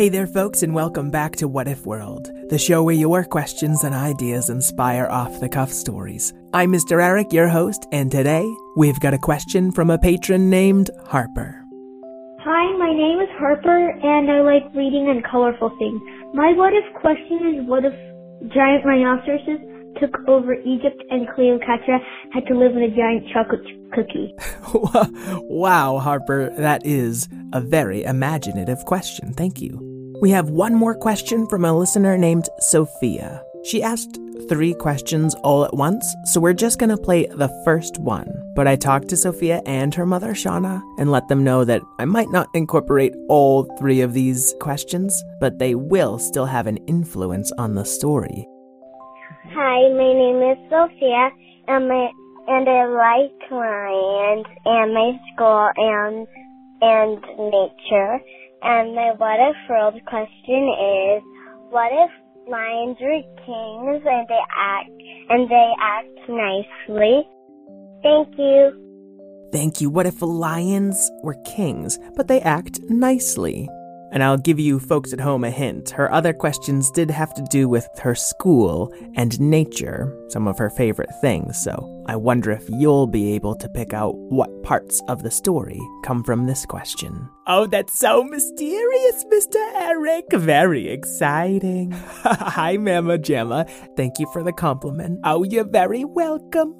Hey there, folks, and welcome back to What If World, the show where your questions and ideas inspire off the cuff stories. I'm Mr. Eric, your host, and today we've got a question from a patron named Harper. Hi, my name is Harper, and I like reading and colorful things. My what if question is what if giant rhinoceroses took over Egypt and Cleopatra had to live in a giant chocolate cookie? wow, Harper, that is a very imaginative question. Thank you. We have one more question from a listener named Sophia. She asked three questions all at once, so we're just going to play the first one. But I talked to Sophia and her mother, Shauna, and let them know that I might not incorporate all three of these questions, but they will still have an influence on the story. Hi, my name is Sophia, and my and I like lions and my school and and nature. And my what if world question is, what if lions were kings and they act and they act nicely? Thank you. Thank you. What if lions were kings, but they act nicely? And I'll give you folks at home a hint. Her other questions did have to do with her school and nature, some of her favorite things, so I wonder if you'll be able to pick out what parts of the story come from this question. Oh, that's so mysterious, Mr. Eric. Very exciting. Hi, Mama Gemma. Thank you for the compliment. Oh, you're very welcome.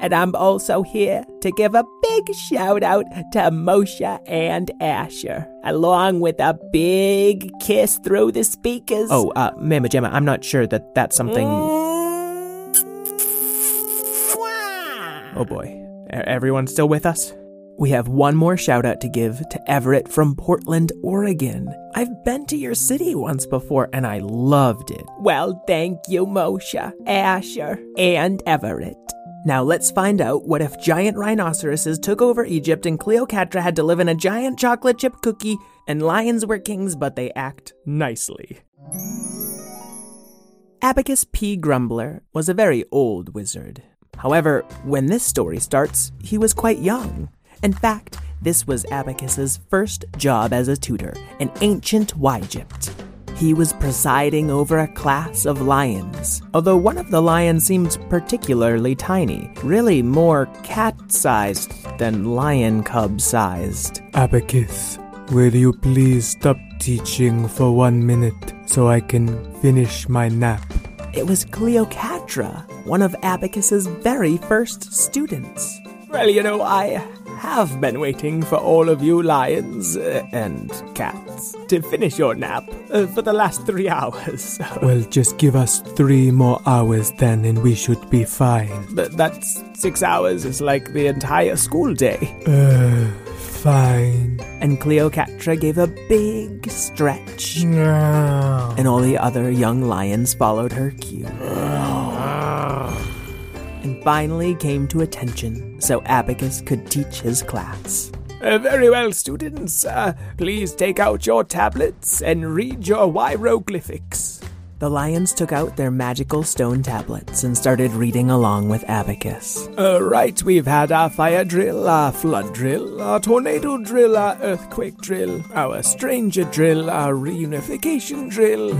And I'm also here to give a big shout out to Moshe and Asher, along with a big kiss through the speakers. Oh, uh, Mama Gemma, I'm not sure that that's something. Oh boy. Everyone still with us? We have one more shout out to give to Everett from Portland, Oregon. I've been to your city once before and I loved it. Well, thank you, Moshe, Asher, and Everett. Now let's find out what if giant rhinoceroses took over Egypt and Cleopatra had to live in a giant chocolate chip cookie and lions were kings but they act nicely. Abacus P. Grumbler was a very old wizard. However, when this story starts, he was quite young. In fact, this was Abacus's first job as a tutor in ancient Wygypt. He was presiding over a class of lions, although one of the lions seemed particularly tiny, really more cat sized than lion cub sized. Abacus, will you please stop teaching for one minute so I can finish my nap? It was Cleopatra, one of Abacus's very first students. Well, you know, I have been waiting for all of you lions uh, and cats to finish your nap uh, for the last three hours. Well, just give us three more hours then and we should be fine. But that's six hours is like the entire school day. Uh, fine. And Cleopatra gave a big stretch, No. and all the other young lions followed her cue. and finally came to attention so Abacus could teach his class. Uh, very well, students. Uh, please take out your tablets and read your hieroglyphics. The lions took out their magical stone tablets and started reading along with Abacus. Uh, right, we've had our fire drill, our flood drill, our tornado drill, our earthquake drill, our stranger drill, our reunification drill.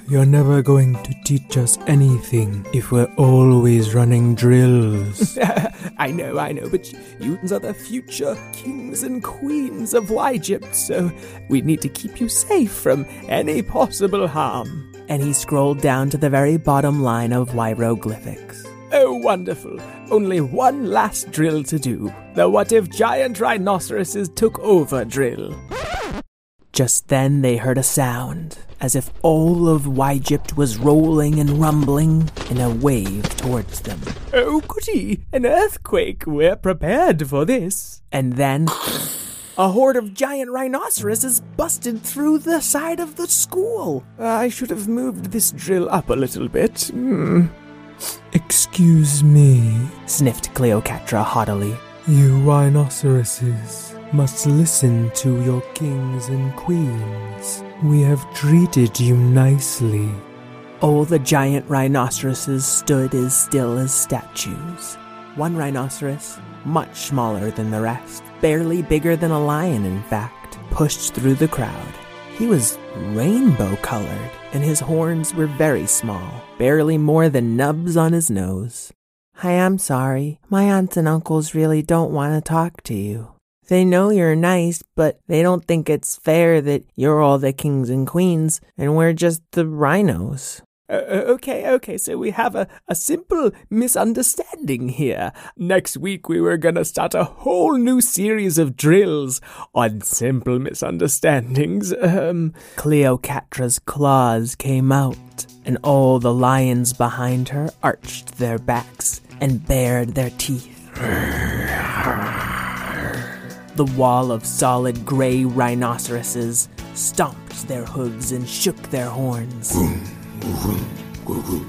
You're never going to teach us anything if we're always running drills. I know, I know, but you are the future kings and queens of Egypt, so we need to keep you safe from any possible harm. And he scrolled down to the very bottom line of hieroglyphics. Oh, wonderful. Only one last drill to do. The what if giant rhinoceroses took over drill. Just then they heard a sound, as if all of Wygypt was rolling and rumbling in a wave towards them. Oh, goody! An earthquake! We're prepared for this. And then a horde of giant rhinoceroses busted through the side of the school. I should have moved this drill up a little bit. Hmm. Excuse me, Sniffed Cleopatra haughtily. you rhinoceroses must listen to your kings and queens. We have treated you nicely. All the giant rhinoceroses stood as still as statues. One rhinoceros, much smaller than the rest, barely bigger than a lion, in fact, pushed through the crowd. He was rainbow colored, and his horns were very small, barely more than nubs on his nose. I'm sorry. My aunts and uncles really don't want to talk to you. They know you're nice, but they don't think it's fair that you're all the kings and queens and we're just the rhinos. Uh, okay, okay, so we have a, a simple misunderstanding here. Next week we were gonna start a whole new series of drills on simple misunderstandings. Um, claws came out, and all the lions behind her arched their backs and bared their teeth. The wall of solid gray rhinoceroses stomped their hooves and shook their horns.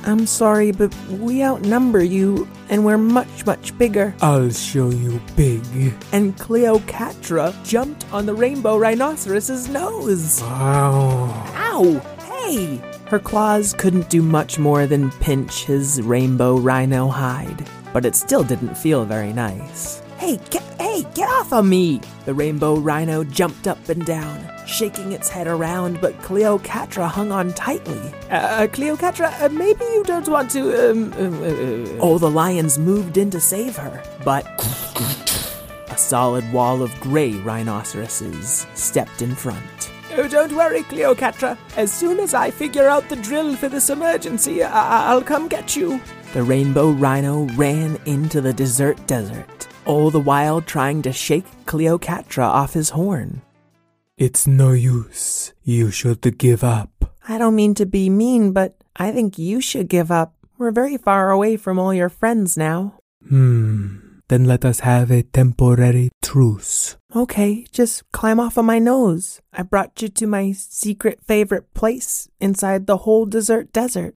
I'm sorry, but we outnumber you, and we're much, much bigger. I'll show you big. And Cleopatra jumped on the rainbow rhinoceros's nose. Wow. Ow! Hey! Her claws couldn't do much more than pinch his rainbow rhino hide, but it still didn't feel very nice. Hey, get, hey, get off of me! The rainbow rhino jumped up and down, shaking its head around, but Cleocatra hung on tightly. Uh, Cleopatra, uh, maybe you don't want to, um, uh, uh. All the lions moved in to save her, but a solid wall of gray rhinoceroses stepped in front. Oh, don't worry, Cleocatra. As soon as I figure out the drill for this emergency, I- I'll come get you. The rainbow rhino ran into the desert desert, all the while trying to shake Cleocatra off his horn. It's no use. You should give up. I don't mean to be mean, but I think you should give up. We're very far away from all your friends now. Hmm. Then let us have a temporary truce. Okay, just climb off of my nose. I brought you to my secret favorite place inside the whole desert desert.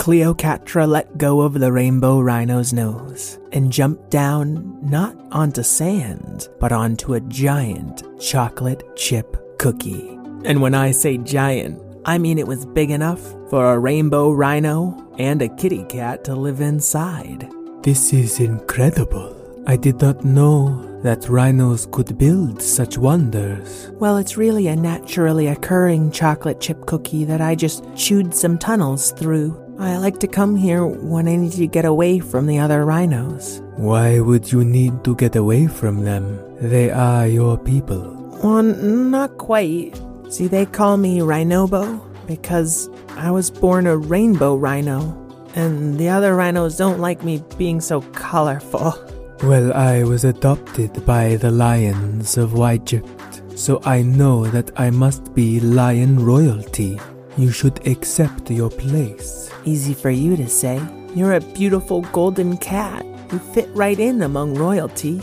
Cleopatra let go of the rainbow rhino's nose and jumped down not onto sand, but onto a giant chocolate chip cookie. And when I say giant, I mean it was big enough for a rainbow rhino and a kitty cat to live inside. This is incredible. I did not know that rhinos could build such wonders. Well, it's really a naturally occurring chocolate chip cookie that I just chewed some tunnels through. I like to come here when I need to get away from the other rhinos. Why would you need to get away from them? They are your people. Well, not quite. See, they call me Rhinobo because I was born a rainbow rhino, and the other rhinos don't like me being so colorful. Well, I was adopted by the lions of Egypt, so I know that I must be lion royalty. You should accept your place. Easy for you to say. You're a beautiful golden cat. who fit right in among royalty.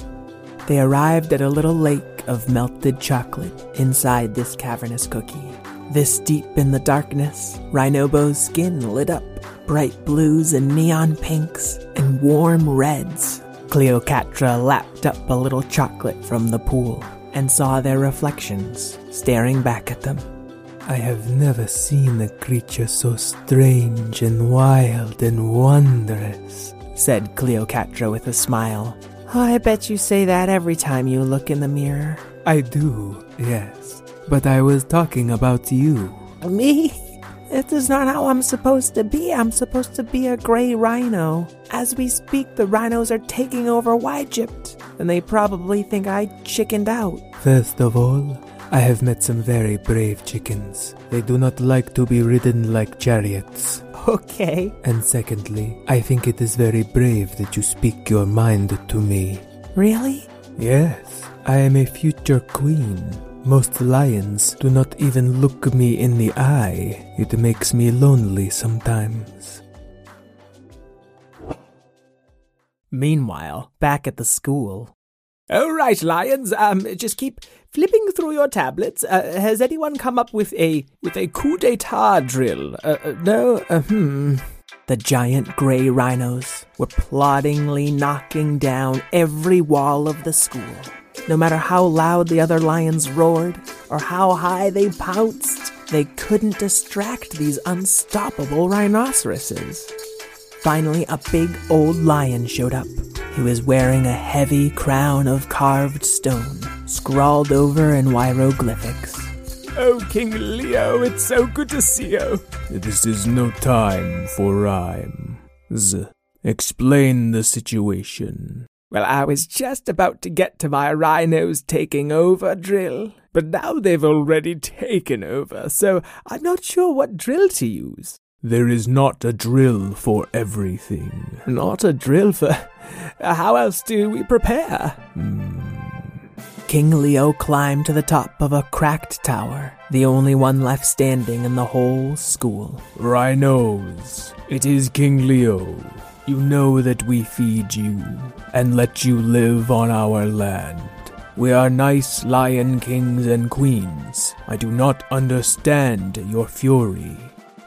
They arrived at a little lake of melted chocolate inside this cavernous cookie. This deep in the darkness, Rhinobo's skin lit up bright blues and neon pinks and warm reds. Cleocatra lapped up a little chocolate from the pool and saw their reflections staring back at them. I have never seen a creature so strange and wild and wondrous. said Cleopatra with a smile. Oh, I bet you say that every time you look in the mirror. I do, yes. But I was talking about you. Me? It is not how I'm supposed to be. I'm supposed to be a gray rhino. As we speak, the rhinos are taking over Egypt, and they probably think I chickened out. First of all, I have met some very brave chickens. They do not like to be ridden like chariots. Okay. And secondly, I think it is very brave that you speak your mind to me. Really? Yes, I am a future queen. Most lions do not even look me in the eye. It makes me lonely sometimes. Meanwhile, back at the school. All right, lions. Um, just keep flipping through your tablets. Uh, has anyone come up with a with a coup d'état drill? Uh, uh, no. Uh, hmm. The giant gray rhinos were ploddingly knocking down every wall of the school. No matter how loud the other lions roared or how high they pounced, they couldn't distract these unstoppable rhinoceroses. Finally, a big old lion showed up. He was wearing a heavy crown of carved stone, scrawled over in hieroglyphics. Oh, King Leo, it's so good to see you. This is no time for rhyme. Z. Explain the situation. Well, I was just about to get to my rhinos taking over drill, but now they've already taken over, so I'm not sure what drill to use. There is not a drill for everything. Not a drill for. How else do we prepare? Hmm. King Leo climbed to the top of a cracked tower, the only one left standing in the whole school. Rhinos, it is King Leo. You know that we feed you and let you live on our land. We are nice lion kings and queens. I do not understand your fury.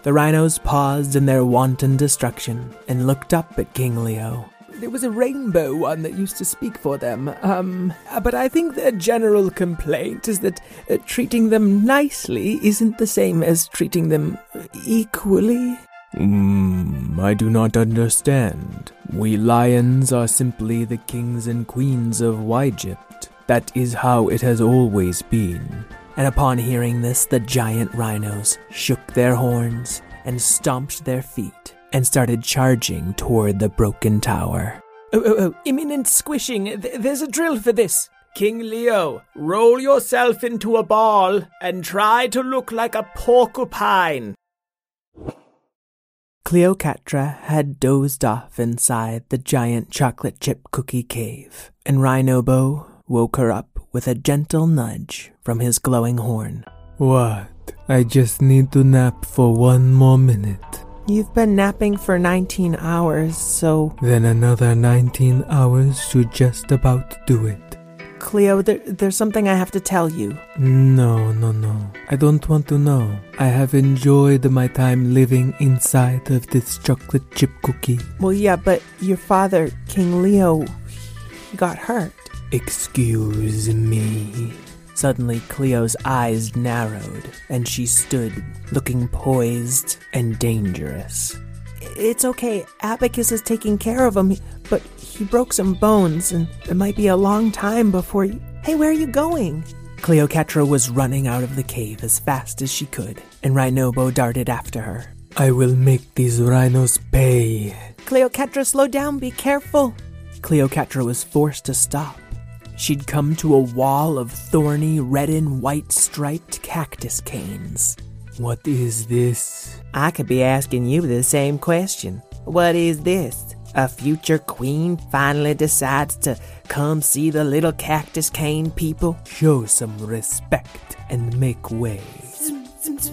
The rhinos paused in their wanton destruction and looked up at King Leo. There was a rainbow one that used to speak for them. Um, but I think their general complaint is that uh, treating them nicely isn't the same as treating them equally. Hmm, I do not understand. We lions are simply the kings and queens of Egypt. That is how it has always been. And upon hearing this, the giant rhinos shook their horns and stomped their feet and started charging toward the broken tower. Oh, oh, oh, imminent squishing. Th- there's a drill for this. King Leo, roll yourself into a ball and try to look like a porcupine. Cleopatra had dozed off inside the giant chocolate chip cookie cave, and Rhinobo woke her up with a gentle nudge from his glowing horn. What? I just need to nap for one more minute. You've been napping for 19 hours, so. Then another 19 hours should just about do it. Cleo, there, there's something I have to tell you. No, no, no. I don't want to know. I have enjoyed my time living inside of this chocolate chip cookie. Well, yeah, but your father, King Leo, got hurt. Excuse me. Suddenly, Cleo's eyes narrowed, and she stood, looking poised and dangerous. It's okay. Abacus is taking care of him, but he broke some bones, and it might be a long time before you. Hey, where are you going? Cleopatra was running out of the cave as fast as she could, and Rhinobo darted after her. I will make these rhinos pay. Cleopatra, slow down, be careful. Cleopatra was forced to stop. She'd come to a wall of thorny red and white striped cactus canes. What is this? I could be asking you the same question. What is this? A future queen finally decides to come see the little cactus cane people? Show some respect and make way.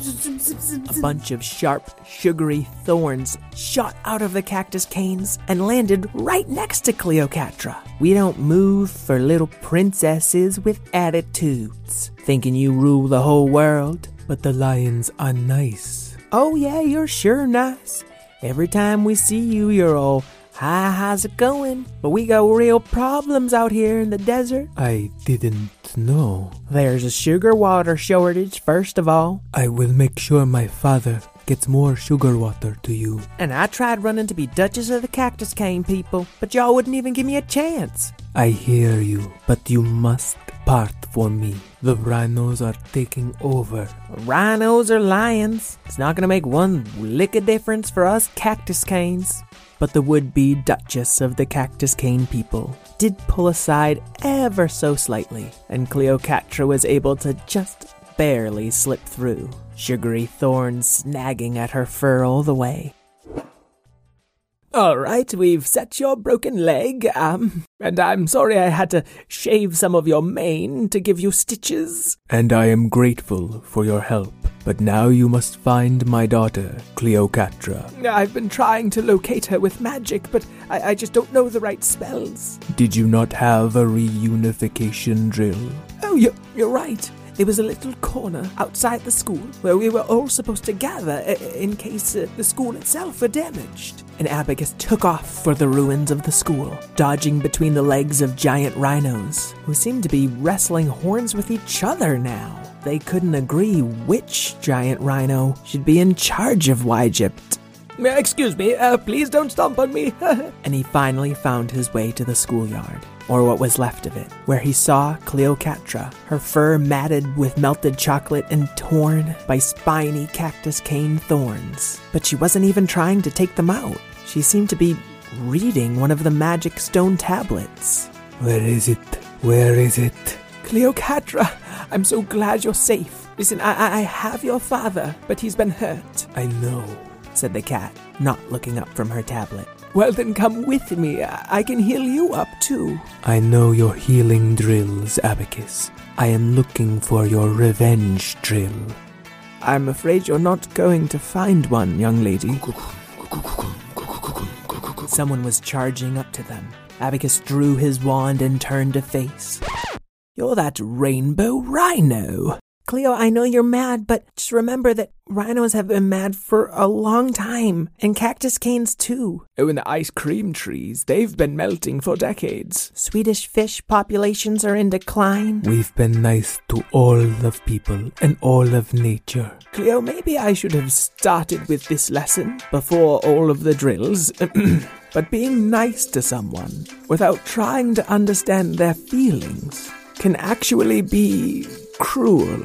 A bunch of sharp, sugary thorns shot out of the cactus canes and landed right next to Cleocatra. We don't move for little princesses with attitudes, thinking you rule the whole world. But the lions are nice. Oh, yeah, you're sure nice. Every time we see you, you're all, hi, how's it going? But we got real problems out here in the desert. I didn't know. There's a sugar water shortage, first of all. I will make sure my father gets more sugar water to you. And I tried running to be Duchess of the Cactus Cane people, but y'all wouldn't even give me a chance. I hear you, but you must part for me. The rhinos are taking over. Rhinos or lions, it's not gonna make one lick of difference for us cactus canes. But the would be Duchess of the Cactus Cane people did pull aside ever so slightly, and Cleopatra was able to just barely slip through, sugary thorns snagging at her fur all the way. All right, we've set your broken leg, um, and I'm sorry I had to shave some of your mane to give you stitches. And I am grateful for your help. But now you must find my daughter, Cleocatra. I've been trying to locate her with magic, but I, I just don't know the right spells. Did you not have a reunification drill? Oh, you're, you're right. There was a little corner outside the school where we were all supposed to gather in case uh, the school itself were damaged. And Abacus took off for the ruins of the school, dodging between the legs of giant rhinos, who seemed to be wrestling horns with each other now. They couldn't agree which giant rhino should be in charge of Wygypt. Excuse me, uh, please don't stomp on me. and he finally found his way to the schoolyard, or what was left of it, where he saw Cleopatra, her fur matted with melted chocolate and torn by spiny cactus cane thorns. But she wasn't even trying to take them out. She seemed to be reading one of the magic stone tablets. Where is it? Where is it? Cleopatra, I'm so glad you're safe. Listen, I, I- I have your father, but he's been hurt. I know. said the cat, not looking up from her tablet. Well, then come with me. I I can heal you up too. I know your healing drills, Abacus. I am looking for your revenge drill. I'm afraid you're not going to find one, young lady. Someone was charging up to them. Abacus drew his wand and turned to face. You're that rainbow rhino. Cleo, I know you're mad, but just remember that rhinos have been mad for a long time, and cactus canes too. Oh, and the ice cream trees, they've been melting for decades. Swedish fish populations are in decline. We've been nice to all of people and all of nature. Cleo, maybe I should have started with this lesson before all of the drills. but being nice to someone without trying to understand their feelings can actually be cruel.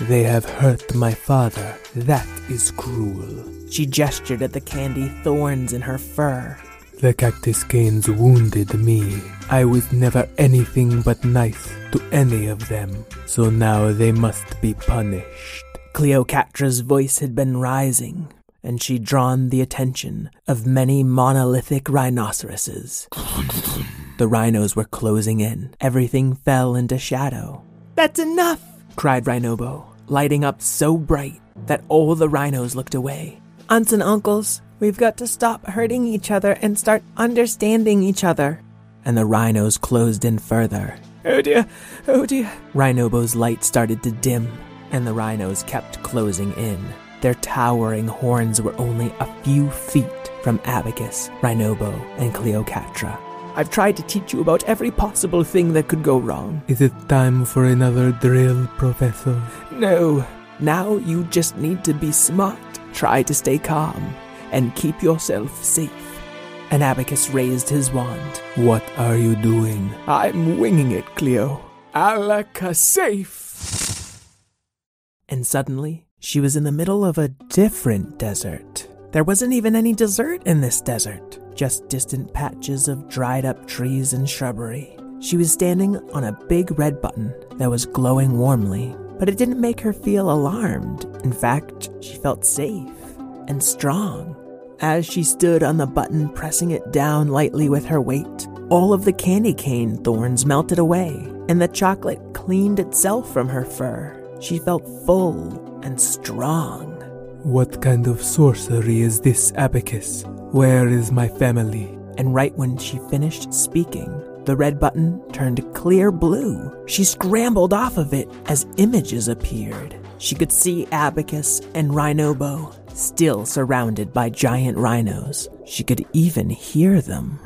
They have hurt my father. That is cruel. She gestured at the candy thorns in her fur. The cactus canes wounded me. I was never anything but nice to any of them. So now they must be punished. Cleopatra's voice had been rising, and she'd drawn the attention of many monolithic rhinoceroses. the rhinos were closing in. Everything fell into shadow. That's enough! cried Rhinobo, lighting up so bright that all the rhinos looked away. Aunts and uncles, we've got to stop hurting each other and start understanding each other. And the rhinos closed in further. Oh dear, oh dear. Rhinobo's light started to dim, and the rhinos kept closing in. Their towering horns were only a few feet from Abacus, Rhinobo, and Cleopatra. I've tried to teach you about every possible thing that could go wrong. Is it time for another drill, Professor? No, now you just need to be smart, try to stay calm, and keep yourself safe. And Abacus raised his wand. What are you doing? I'm winging it, Cleo. Alaka safe! And suddenly, she was in the middle of a different desert. There wasn't even any dessert in this desert, just distant patches of dried up trees and shrubbery. She was standing on a big red button that was glowing warmly, but it didn't make her feel alarmed. In fact, she felt safe and strong. As she stood on the button, pressing it down lightly with her weight, all of the candy cane thorns melted away, and the chocolate cleaned itself from her fur. She felt full and strong. What kind of sorcery is this, Abacus? Where is my family? And right when she finished speaking, the red button turned clear blue. She scrambled off of it as images appeared. She could see Abacus and Rhinobo, still surrounded by giant rhinos. She could even hear them.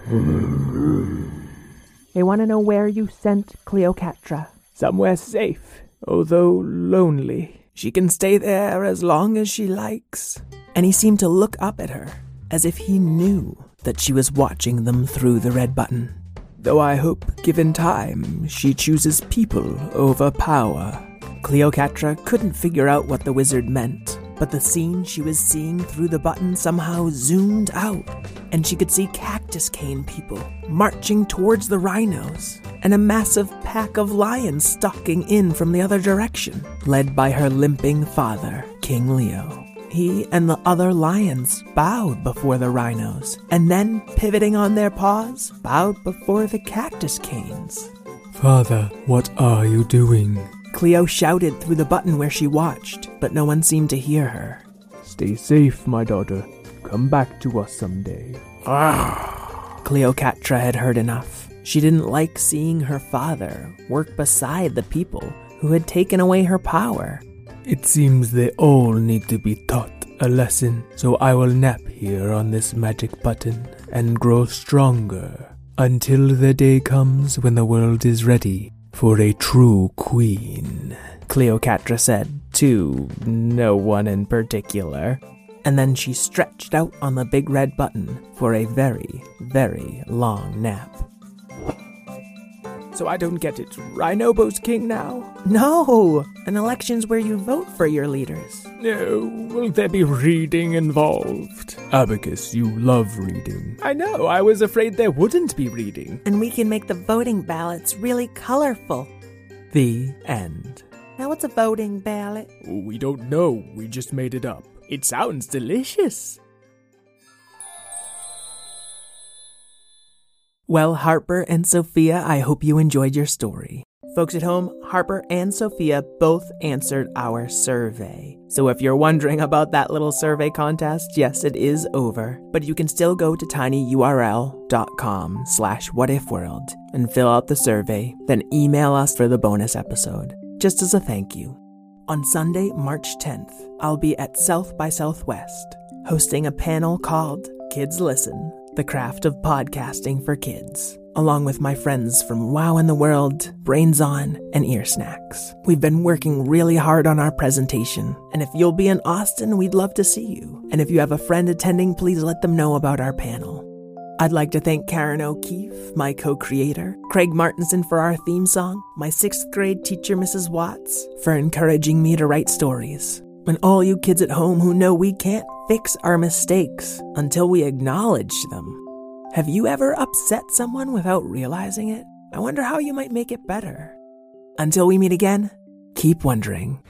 They want to know where you sent Cleopatra. Somewhere safe, although lonely. She can stay there as long as she likes. And he seemed to look up at her, as if he knew that she was watching them through the red button. Though I hope, given time, she chooses people over power. Cleopatra couldn't figure out what the wizard meant, but the scene she was seeing through the button somehow zoomed out, and she could see cactus cane people marching towards the rhinos, and a massive pack of lions stalking in from the other direction, led by her limping father, King Leo. He and the other lions bowed before the rhinos, and then, pivoting on their paws, bowed before the cactus canes. Father, what are you doing? Cleo shouted through the button where she watched, but no one seemed to hear her. Stay safe, my daughter. Come back to us someday. Ah Cleopatra had heard enough. She didn't like seeing her father work beside the people who had taken away her power. It seems they all need to be taught a lesson, so I will nap here on this magic button and grow stronger until the day comes when the world is ready for a true queen. Cleopatra said to no one in particular. And then she stretched out on the big red button for a very, very long nap. So I don't get it. Rhinobo's king now? No! An election's where you vote for your leaders. No, will there be reading involved? Abacus, you love reading. I know, I was afraid there wouldn't be reading. And we can make the voting ballots really colorful. The end. Now, what's a voting ballot? We don't know, we just made it up. It sounds delicious. Well, Harper and Sophia, I hope you enjoyed your story. Folks at home, Harper and Sophia both answered our survey. So if you're wondering about that little survey contest, yes, it is over. But you can still go to tinyurl.com slash whatifworld and fill out the survey, then email us for the bonus episode, just as a thank you. On Sunday, March 10th, I'll be at South by Southwest, hosting a panel called Kids Listen The Craft of Podcasting for Kids, along with my friends from Wow in the World, Brains On, and Ear Snacks. We've been working really hard on our presentation, and if you'll be in Austin, we'd love to see you. And if you have a friend attending, please let them know about our panel. I'd like to thank Karen O'Keefe, my co creator, Craig Martinson for our theme song, my sixth grade teacher, Mrs. Watts, for encouraging me to write stories, and all you kids at home who know we can't fix our mistakes until we acknowledge them. Have you ever upset someone without realizing it? I wonder how you might make it better. Until we meet again, keep wondering.